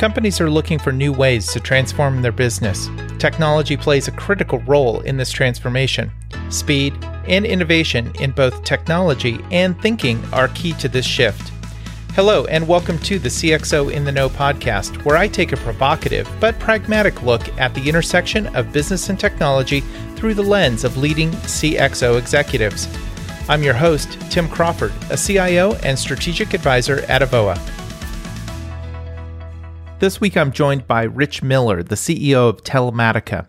Companies are looking for new ways to transform their business. Technology plays a critical role in this transformation. Speed and innovation in both technology and thinking are key to this shift. Hello, and welcome to the CXO in the Know podcast, where I take a provocative but pragmatic look at the intersection of business and technology through the lens of leading CXO executives. I'm your host, Tim Crawford, a CIO and strategic advisor at Avoa. This week I'm joined by Rich Miller, the CEO of Telematica.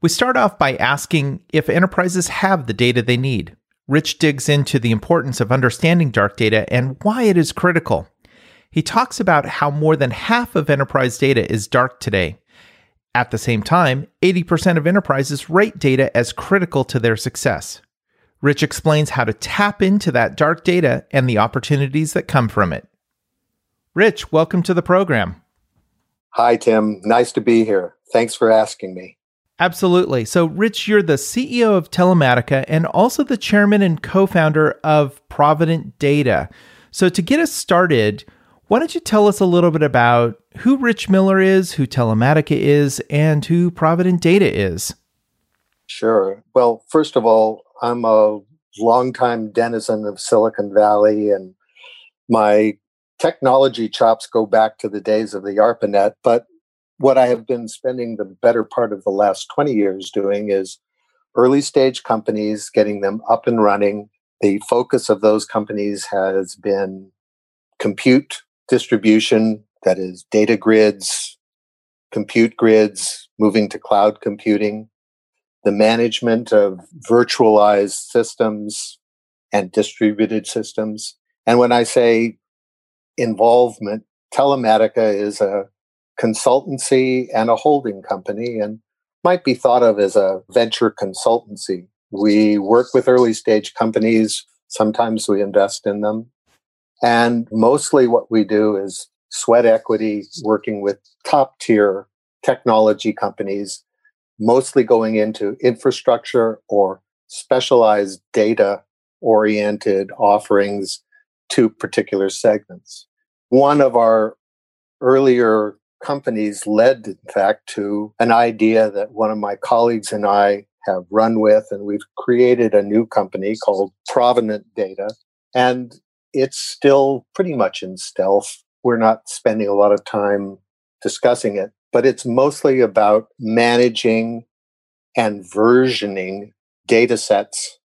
We start off by asking if enterprises have the data they need. Rich digs into the importance of understanding dark data and why it is critical. He talks about how more than half of enterprise data is dark today. At the same time, 80% of enterprises rate data as critical to their success. Rich explains how to tap into that dark data and the opportunities that come from it. Rich, welcome to the program. Hi, Tim. Nice to be here. Thanks for asking me. Absolutely. So, Rich, you're the CEO of Telematica and also the chairman and co founder of Provenant Data. So, to get us started, why don't you tell us a little bit about who Rich Miller is, who Telematica is, and who Provenant Data is? Sure. Well, first of all, I'm a longtime denizen of Silicon Valley, and my technology chops go back to the days of the ARPANET, but what I have been spending the better part of the last 20 years doing is early stage companies, getting them up and running. The focus of those companies has been compute distribution, that is, data grids, compute grids, moving to cloud computing, the management of virtualized systems and distributed systems. And when I say involvement, Telematica is a consultancy and a holding company and might be thought of as a venture consultancy. We work with early stage companies, sometimes we invest in them. And mostly what we do is sweat equity, working with top tier technology companies, mostly going into infrastructure or specialized data oriented offerings to particular segments. One of our earlier companies led, in fact, to an idea that one of my colleagues and I have run with, and we've created a new company called Provenant Data. And it's still pretty much in stealth. We're not spending a lot of time discussing it, but it's mostly about managing and versioning data sets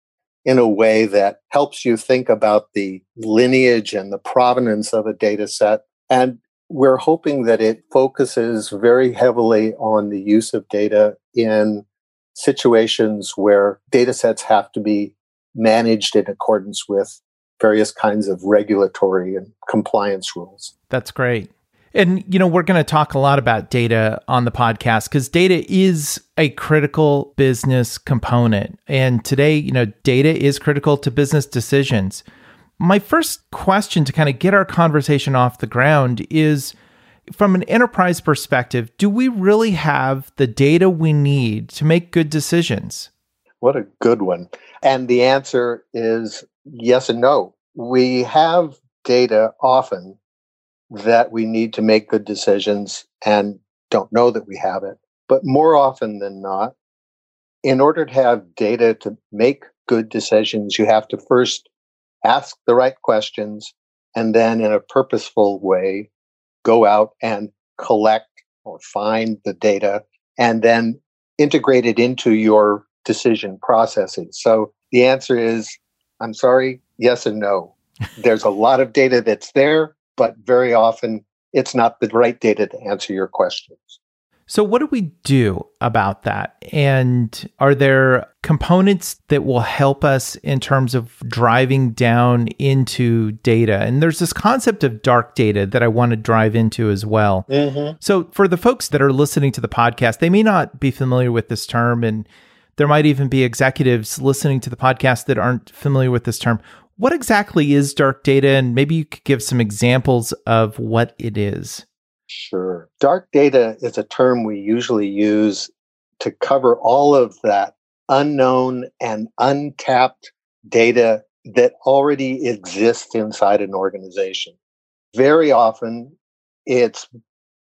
in a way that helps you think about the lineage and the provenance of a data set. And we're hoping that it focuses very heavily on the use of data in situations where data sets have to be managed in accordance with various kinds of regulatory and compliance rules. That's great. And, you know, we're going to talk a lot about data on the podcast because data is a critical business component. And today, you know, data is critical to business decisions. My first question to kind of get our conversation off the ground is from an enterprise perspective, do we really have the data we need to make good decisions? What a good one. And the answer is yes and no. We have data often that we need to make good decisions and don't know that we have it. But more often than not, in order to have data to make good decisions, you have to first ask the right questions and then, in a purposeful way, go out and collect or find the data and then integrate it into your decision processes. So the answer is I'm sorry, yes and no. There's a lot of data that's there but very often it's not the right data to answer your questions. So, what do we do about that? And are there components that will help us in terms of driving down into data? And there's this concept of dark data that I want to drive into as well. Mm-hmm. So, for the folks that are listening to the podcast, they may not be familiar with this term, and there might even be executives listening to the podcast that aren't familiar with this term. What exactly is dark data? And maybe you could give some examples of what it is. Sure. Dark data is a term we usually use to cover all of that unknown and untapped data that already exists inside an organization. Very often, it's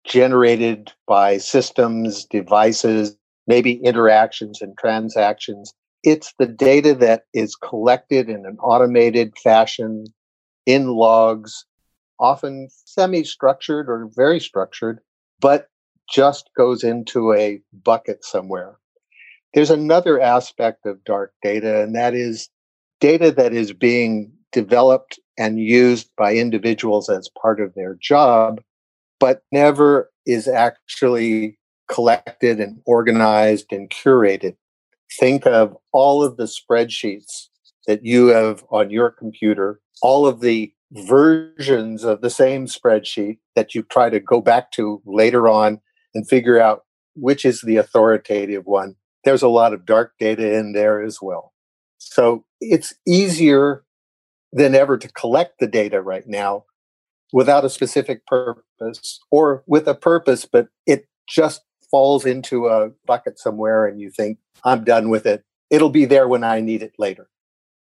generated by systems, devices, maybe interactions and transactions. It's the data that is collected in an automated fashion in logs, often semi structured or very structured, but just goes into a bucket somewhere. There's another aspect of dark data, and that is data that is being developed and used by individuals as part of their job, but never is actually collected and organized and curated. Think of all of the spreadsheets that you have on your computer, all of the versions of the same spreadsheet that you try to go back to later on and figure out which is the authoritative one. There's a lot of dark data in there as well. So it's easier than ever to collect the data right now without a specific purpose or with a purpose, but it just falls into a bucket somewhere and you think, I'm done with it. It'll be there when I need it later.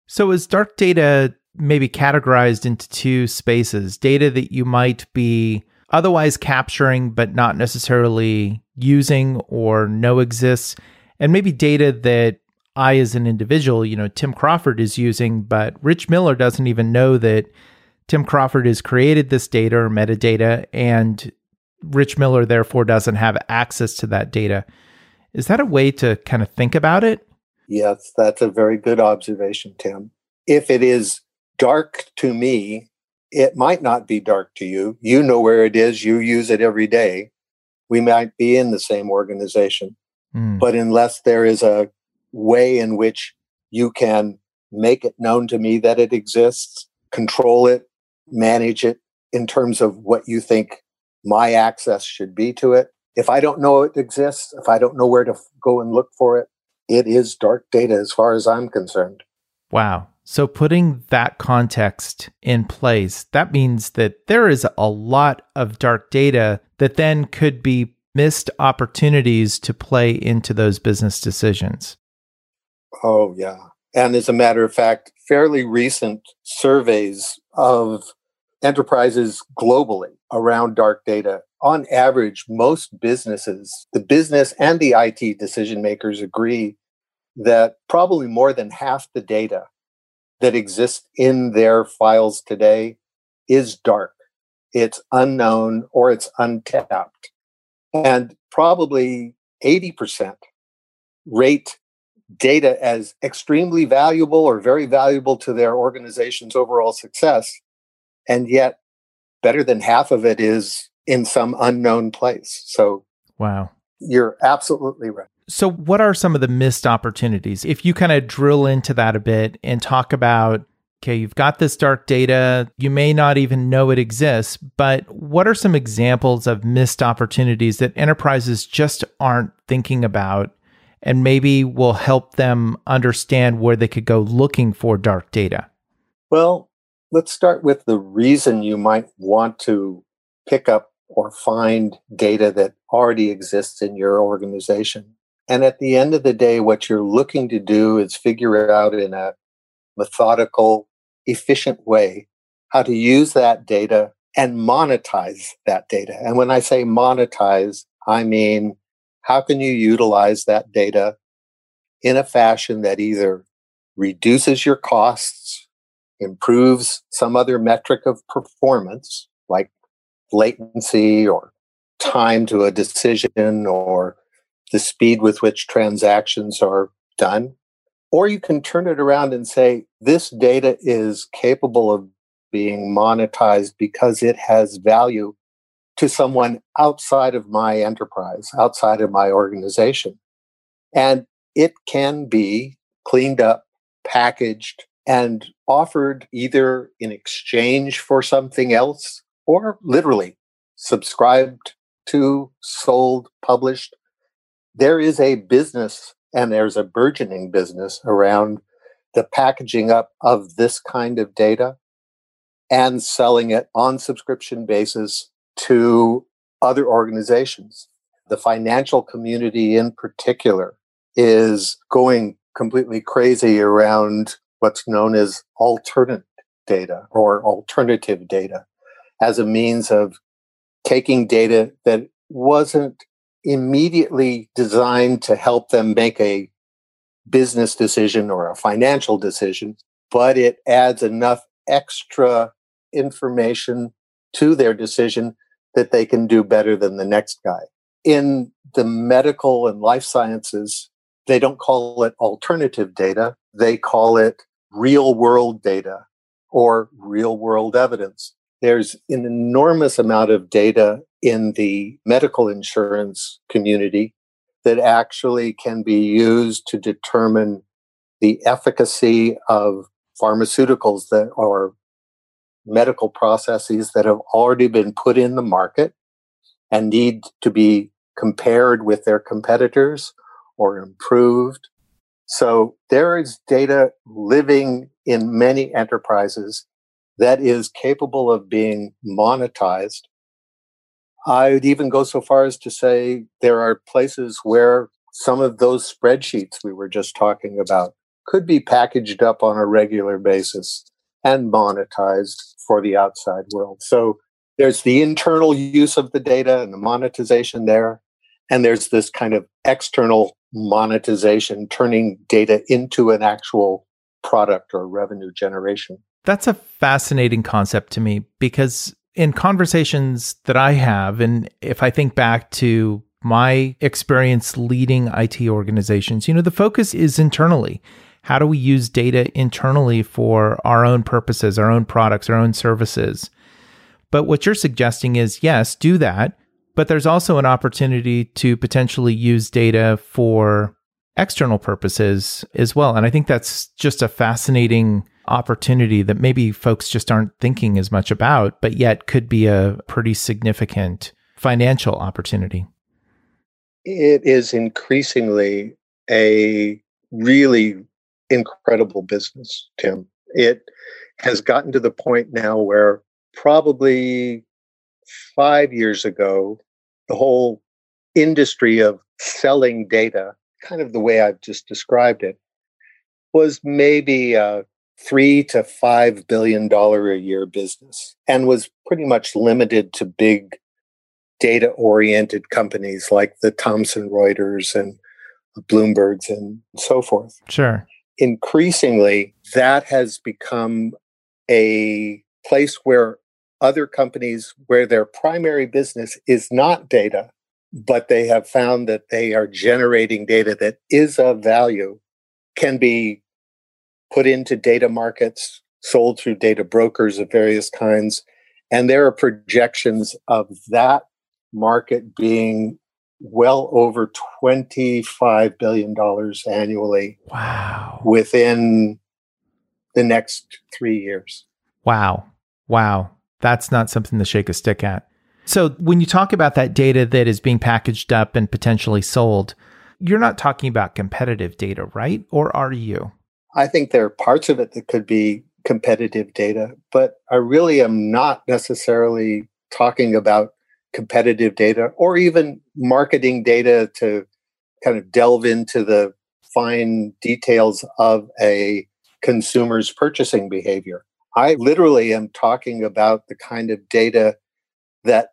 So is dark data maybe categorized into two spaces data that you might be otherwise capturing but not necessarily using or know exists, and maybe data that I, as an individual, you know, Tim Crawford is using, but Rich Miller doesn't even know that Tim Crawford has created this data or metadata, and Rich Miller therefore doesn't have access to that data. Is that a way to kind of think about it? Yes, that's a very good observation, Tim. If it is dark to me, it might not be dark to you. You know where it is, you use it every day. We might be in the same organization. Mm. But unless there is a way in which you can make it known to me that it exists, control it, manage it in terms of what you think my access should be to it. If I don't know it exists, if I don't know where to go and look for it, it is dark data as far as I'm concerned. Wow. So, putting that context in place, that means that there is a lot of dark data that then could be missed opportunities to play into those business decisions. Oh, yeah. And as a matter of fact, fairly recent surveys of enterprises globally around dark data, on average, most businesses, the business and the IT decision makers agree that probably more than half the data that exists in their files today is dark. It's unknown or it's untapped. And probably 80% rate data as extremely valuable or very valuable to their organization's overall success. And yet, better than half of it is in some unknown place. So, wow. You're absolutely right. So, what are some of the missed opportunities? If you kind of drill into that a bit and talk about, okay, you've got this dark data, you may not even know it exists, but what are some examples of missed opportunities that enterprises just aren't thinking about and maybe will help them understand where they could go looking for dark data? Well, let's start with the reason you might want to pick up or find data that already exists in your organization. And at the end of the day, what you're looking to do is figure out in a methodical, efficient way how to use that data and monetize that data. And when I say monetize, I mean how can you utilize that data in a fashion that either reduces your costs, improves some other metric of performance, like latency or time to a decision or the speed with which transactions are done. Or you can turn it around and say, this data is capable of being monetized because it has value to someone outside of my enterprise, outside of my organization. And it can be cleaned up, packaged, and offered either in exchange for something else or literally subscribed to, sold, published there is a business and there's a burgeoning business around the packaging up of this kind of data and selling it on subscription basis to other organizations. The financial community in particular is going completely crazy around what's known as alternate data or alternative data as a means of taking data that wasn't immediately designed to help them make a business decision or a financial decision, but it adds enough extra information to their decision that they can do better than the next guy. In the medical and life sciences, they don't call it alternative data, they call it real world data or real world evidence. There's an enormous amount of data in the medical insurance community that actually can be used to determine the efficacy of pharmaceuticals that are medical processes that have already been put in the market and need to be compared with their competitors or improved. So there is data living in many enterprises that is capable of being monetized. I would even go so far as to say there are places where some of those spreadsheets we were just talking about could be packaged up on a regular basis and monetized for the outside world. So there's the internal use of the data and the monetization there. And there's this kind of external monetization, turning data into an actual product or revenue generation. That's a fascinating concept to me because in conversations that I have, and if I think back to my experience leading IT organizations, you know, the focus is internally. How do we use data internally for our own purposes, our own products, our own services? But what you're suggesting is yes, do that. But there's also an opportunity to potentially use data for external purposes as well. And I think that's just a fascinating opportunity that maybe folks just aren't thinking as much about, but yet could be a pretty significant financial opportunity. It is increasingly a really incredible business, Tim. It has gotten to the point now where probably five years ago, the whole industry of selling data, kind of the way I've just described it, was maybe a three to five billion dollar a year business and was pretty much limited to big data oriented companies like the Thomson Reuters and Bloomberg's and so forth. Sure increasingly that has become a place where other companies where their primary business is not data but they have found that they are generating data that is of value can be put into data markets sold through data brokers of various kinds and there are projections of that market being well over $25 billion annually. Wow. Within the next three years. Wow. Wow. That's not something to shake a stick at. So, when you talk about that data that is being packaged up and potentially sold, you're not talking about competitive data, right? Or are you? I think there are parts of it that could be competitive data, but I really am not necessarily talking about competitive data or even marketing data to kind of delve into the fine details of a consumer's purchasing behavior. I literally am talking about the kind of data that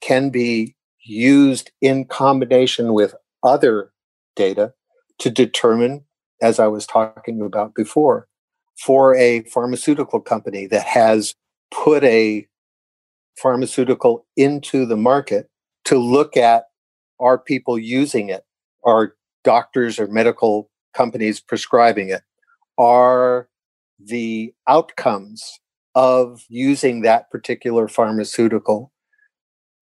can be used in combination with other data to determine, as I was talking about before, for a pharmaceutical company that has put a pharmaceutical into the market to look at are people using it? Are doctors or medical companies prescribing it? Are the outcomes of using that particular pharmaceutical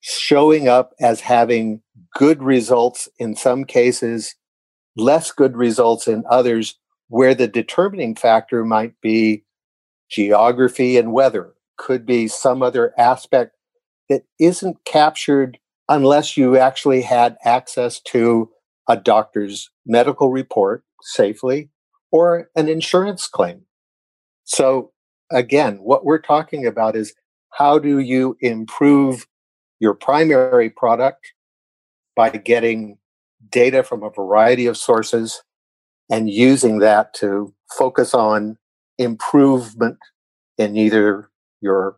showing up as having good results in some cases, less good results in others, where the determining factor might be geography and weather, could be some other aspect that isn't captured unless you actually had access to a doctor's medical report safely or an insurance claim. So, again, what we're talking about is how do you improve your primary product by getting data from a variety of sources and using that to focus on improvement in either your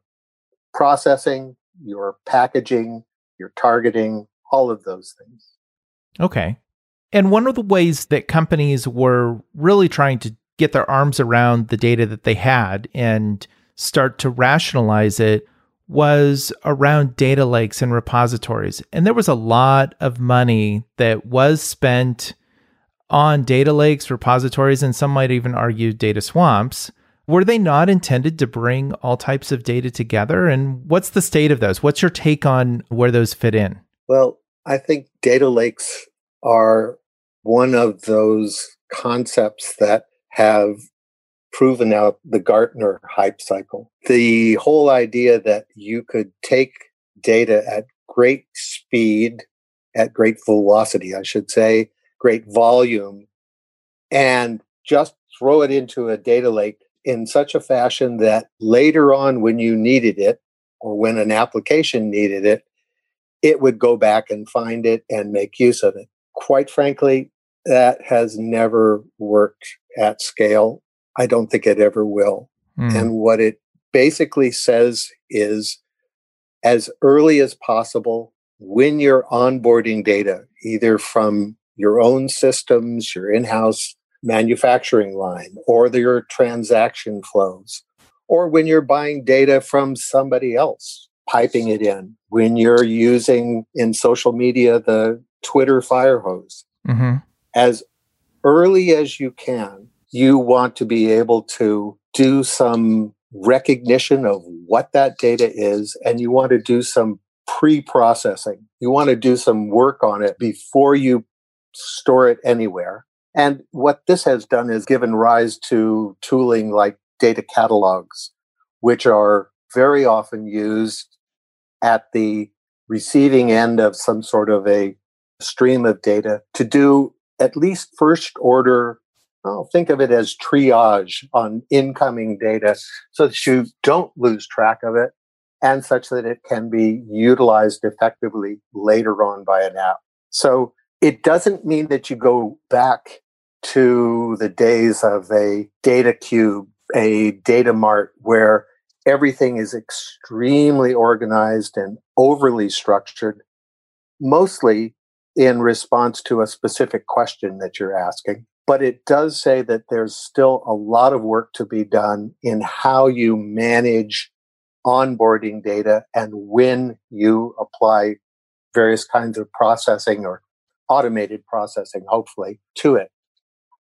processing, your packaging, your targeting, all of those things. Okay. And one of the ways that companies were really trying to get their arms around the data that they had and start to rationalize it was around data lakes and repositories. And there was a lot of money that was spent on data lakes, repositories, and some might even argue data swamps. Were they not intended to bring all types of data together? And what's the state of those? What's your take on where those fit in? Well, I think data lakes are one of those concepts that have proven out the Gartner hype cycle. The whole idea that you could take data at great speed, at great velocity, I should say, great volume, and just throw it into a data lake in such a fashion that later on, when you needed it, or when an application needed it, it would go back and find it and make use of it. Quite frankly, that has never worked at scale. I don't think it ever will. Mm. And what it basically says is as early as possible, when you're onboarding data, either from your own systems, your in house manufacturing line, or your transaction flows, or when you're buying data from somebody else, piping it in, when you're using in social media the Twitter fire hose. Mm-hmm. As early as you can, you want to be able to do some recognition of what that data is, and you want to do some pre processing. You want to do some work on it before you store it anywhere. And what this has done is given rise to tooling like data catalogs, which are very often used at the receiving end of some sort of a stream of data to do at least first order I'll think of it as triage on incoming data so that you don't lose track of it and such that it can be utilized effectively later on by an app. So it doesn't mean that you go back to the days of a data cube, a data mart where everything is extremely organized and overly structured, mostly in response to a specific question that you're asking. But it does say that there's still a lot of work to be done in how you manage onboarding data and when you apply various kinds of processing or automated processing, hopefully, to it.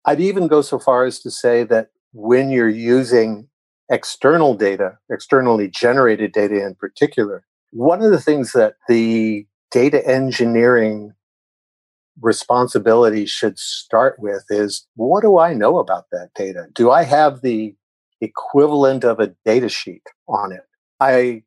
I'd even go so far as to say that when you're using external data, externally generated data in particular, one of the things that the data engineering responsibility should start with is what do I know about that data? Do I have the equivalent of a data sheet on it? I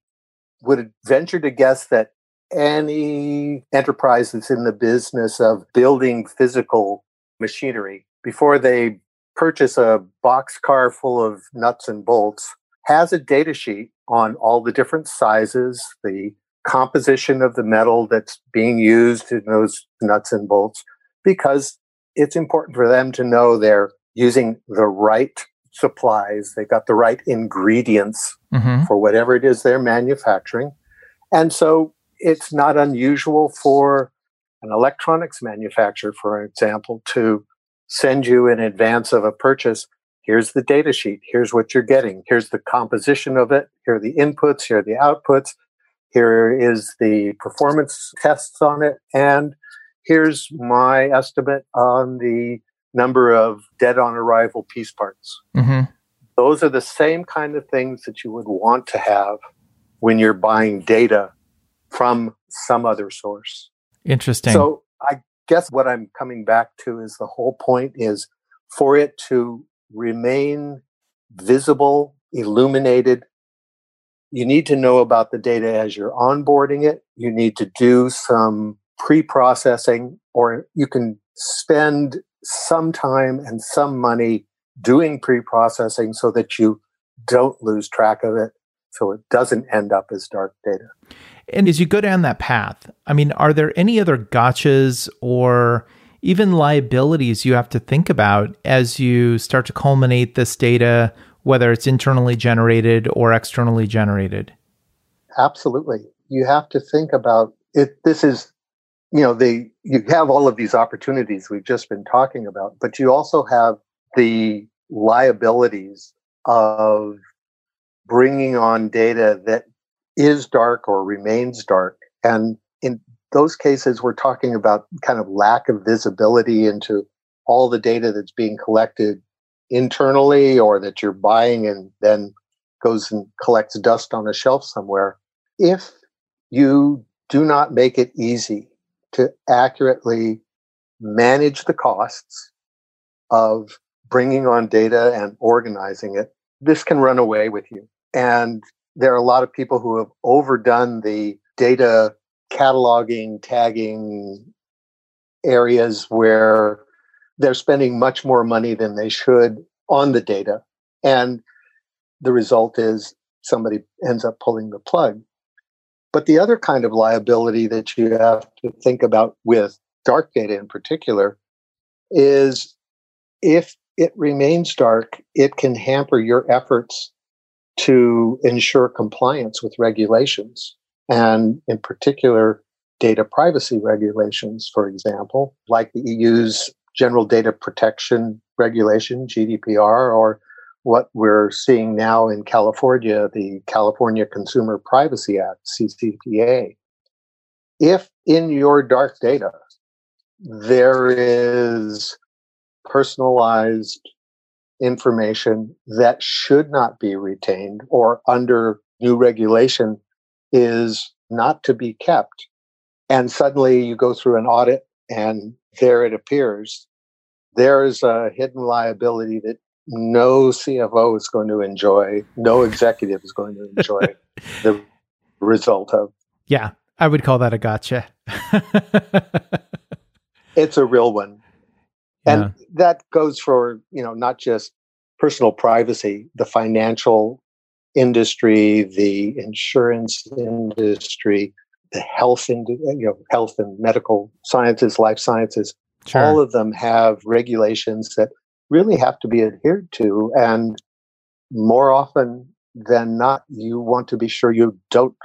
would venture to guess that any enterprise that's in the business of building physical machinery before they purchase a box car full of nuts and bolts has a data sheet on all the different sizes, the composition of the metal that's being used in those nuts and bolts because it's important for them to know they're using the right supplies, They've got the right ingredients mm-hmm. for whatever it is they're manufacturing. And so it's not unusual for an electronics manufacturer, for example, to send you in advance of a purchase. Here's the data sheet. Here's what you're getting. Here's the composition of it. Here are the inputs. Here are the outputs. Here is the performance tests on it. And here's my estimate on the number of dead on arrival piece parts. Mm-hmm. Those are the same kind of things that you would want to have when you're buying data from some other source. Interesting. So I guess what I'm coming back to is the whole point is for it to remain visible, illuminated, you need to know about the data as you're onboarding it. You need to do some pre processing, or you can spend some time and some money doing pre processing so that you don't lose track of it, so it doesn't end up as dark data. And as you go down that path, I mean, are there any other gotchas or even liabilities you have to think about as you start to culminate this data whether it's internally generated or externally generated? Absolutely. you have to think about it. This is, you know, the you have all of these opportunities we've just been talking about, but you also have the liabilities of bringing on data that is dark or remains dark. And in those cases, we're talking about kind of lack of visibility into all the data that's being collected internally or that you're buying and then goes and collects dust on a shelf somewhere. If you do not make it easy to accurately manage the costs of bringing on data and organizing it, this can run away with you. And there are a lot of people who have overdone the data cataloging, tagging areas where they're spending much more money than they should on the data. And the result is somebody ends up pulling the plug. But the other kind of liability that you have to think about with dark data in particular is if it remains dark, it can hamper your efforts to ensure compliance with regulations. And in particular, data privacy regulations, for example, like the EU's General Data Protection Regulation, GDPR, or what we're seeing now in California, the California Consumer Privacy Act, CCPA. If in your dark data there is personalized information that should not be retained or under new regulation is not to be kept, and suddenly you go through an audit and there it appears, there's a hidden liability that no CFO is going to enjoy, no executive is going to enjoy the result of. Yeah, I would call that a gotcha. it's a real one. Yeah. And that goes for, you know, not just personal privacy, the financial industry, the insurance industry, the health, in, you know, health and medical sciences, life sciences. Sure. All of them have regulations that really have to be adhered to. And more often than not, you want to be sure you don't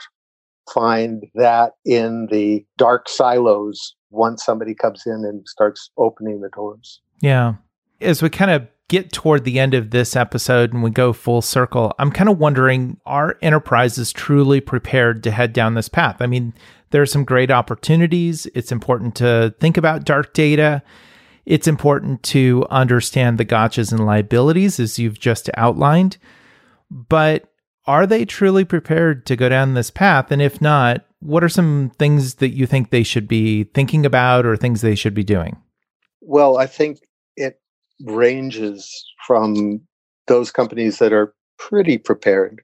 find that in the dark silos once somebody comes in and starts opening the doors. Yeah. As we kind of get toward the end of this episode and we go full circle, I'm kind of wondering are enterprises truly prepared to head down this path? I mean, there are some great opportunities. It's important to think about dark data it's important to understand the gotchas and liabilities as you've just outlined. But are they truly prepared to go down this path? And if not, what are some things that you think they should be thinking about or things they should be doing? Well, I think it ranges from those companies that are pretty prepared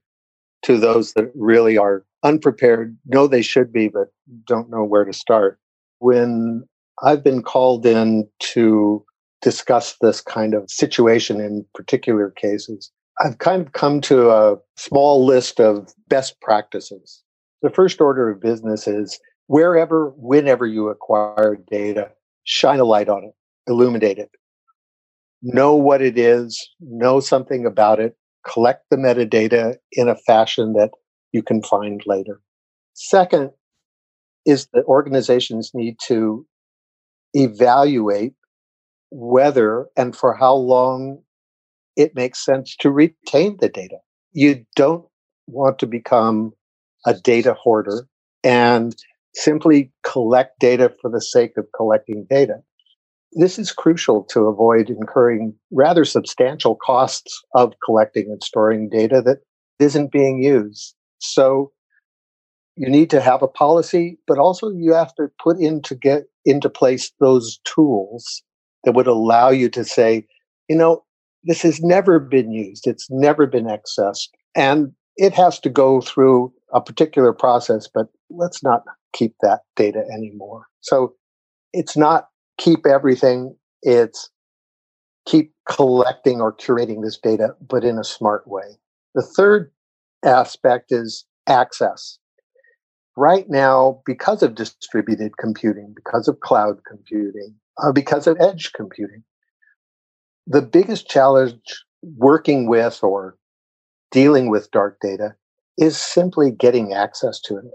to those that really are unprepared, know they should be, but don't know where to start. When I've been called in to discuss this kind of situation in particular cases. I've kind of come to a small list of best practices. The first order of business is wherever, whenever you acquire data, shine a light on it, illuminate it. Know what it is, know something about it, collect the metadata in a fashion that you can find later. Second is that organizations need to evaluate whether and for how long it makes sense to retain the data. You don't want to become a data hoarder and simply collect data for the sake of collecting data. This is crucial to avoid incurring rather substantial costs of collecting and storing data that isn't being used. So you need to have a policy, but also you have to put in to get into place those tools that would allow you to say, you know, this has never been used, it's never been accessed, and it has to go through a particular process, but let's not keep that data anymore. So it's not keep everything, it's keep collecting or curating this data, but in a smart way. The third aspect is access right now, because of distributed computing, because of cloud computing, uh, because of edge computing, the biggest challenge working with or dealing with dark data is simply getting access to it.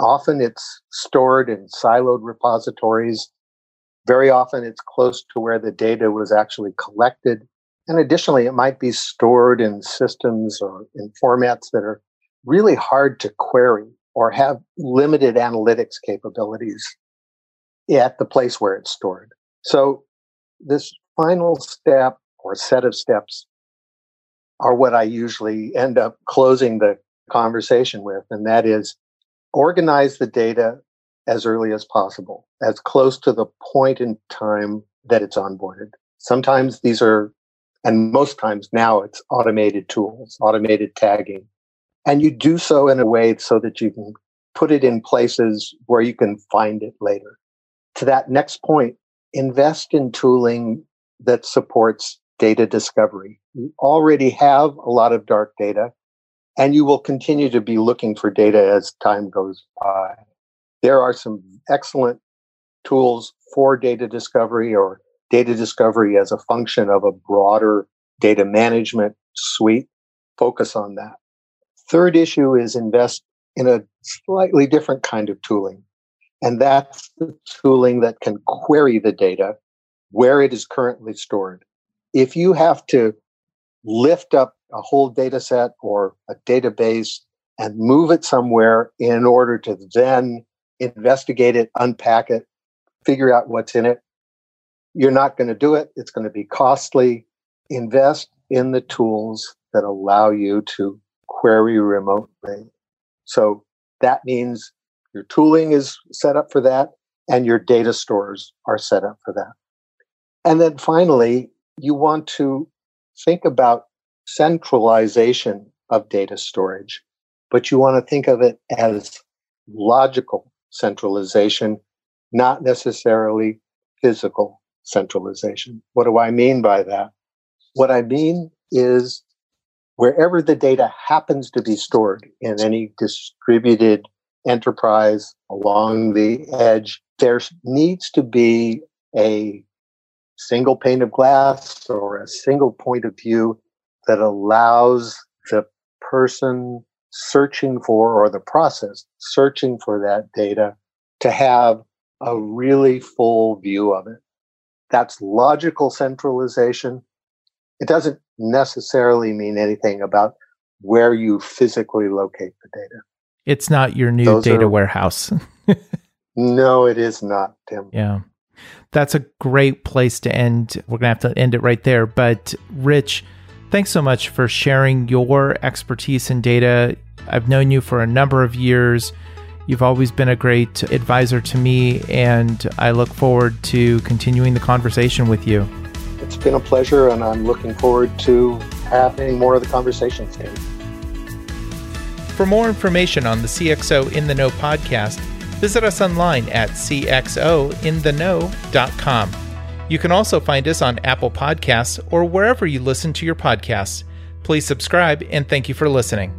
Often it's stored in siloed repositories. Very often it's close to where the data was actually collected. And additionally, it might be stored in systems or in formats that are really hard to query or have limited analytics capabilities at the place where it's stored. So this final step or set of steps are what I usually end up closing the conversation with, and that is organize the data as early as possible, as close to the point in time that it's onboarded. Sometimes these are, and most times now it's automated tools, automated tagging. And you do so in a way so that you can put it in places where you can find it later. To that next point, invest in tooling that supports data discovery. You already have a lot of dark data, and you will continue to be looking for data as time goes by. There are some excellent tools for data discovery or data discovery as a function of a broader data management suite. Focus on that. Third issue is invest in a slightly different kind of tooling. And that's the tooling that can query the data where it is currently stored if you have to lift up a whole data set or a database and move it somewhere in order to then investigate it, unpack it, figure out what's in it, you're not going to do it. It's going to be costly. Invest in the tools that allow you to query remotely. So that means your tooling is set up for that and your data stores are set up for that. And then finally, you want to think about centralization of data storage, but you want to think of it as logical centralization, not necessarily physical centralization. What do I mean by that? What I mean is wherever the data happens to be stored in any distributed enterprise along the edge, there needs to be a single pane of glass or a single point of view that allows the person searching for or the process searching for that data to have a really full view of it. That's logical centralization. It doesn't necessarily mean anything about where you physically locate the data. It's not your new Those data are, warehouse. no, it is not, Tim. Yeah that's a great place to end. We're going to have to end it right there. But, Rich, thanks so much for sharing your expertise in data. I've known you for a number of years. You've always been a great advisor to me, and I look forward to continuing the conversation with you. It's been a pleasure, and I'm looking forward to having more of the conversations. For more information on the CXO in the Know podcast, visit us online at cxointheknow.com. You can also find us on Apple Podcasts or wherever you listen to your podcasts. Please subscribe and thank you for listening.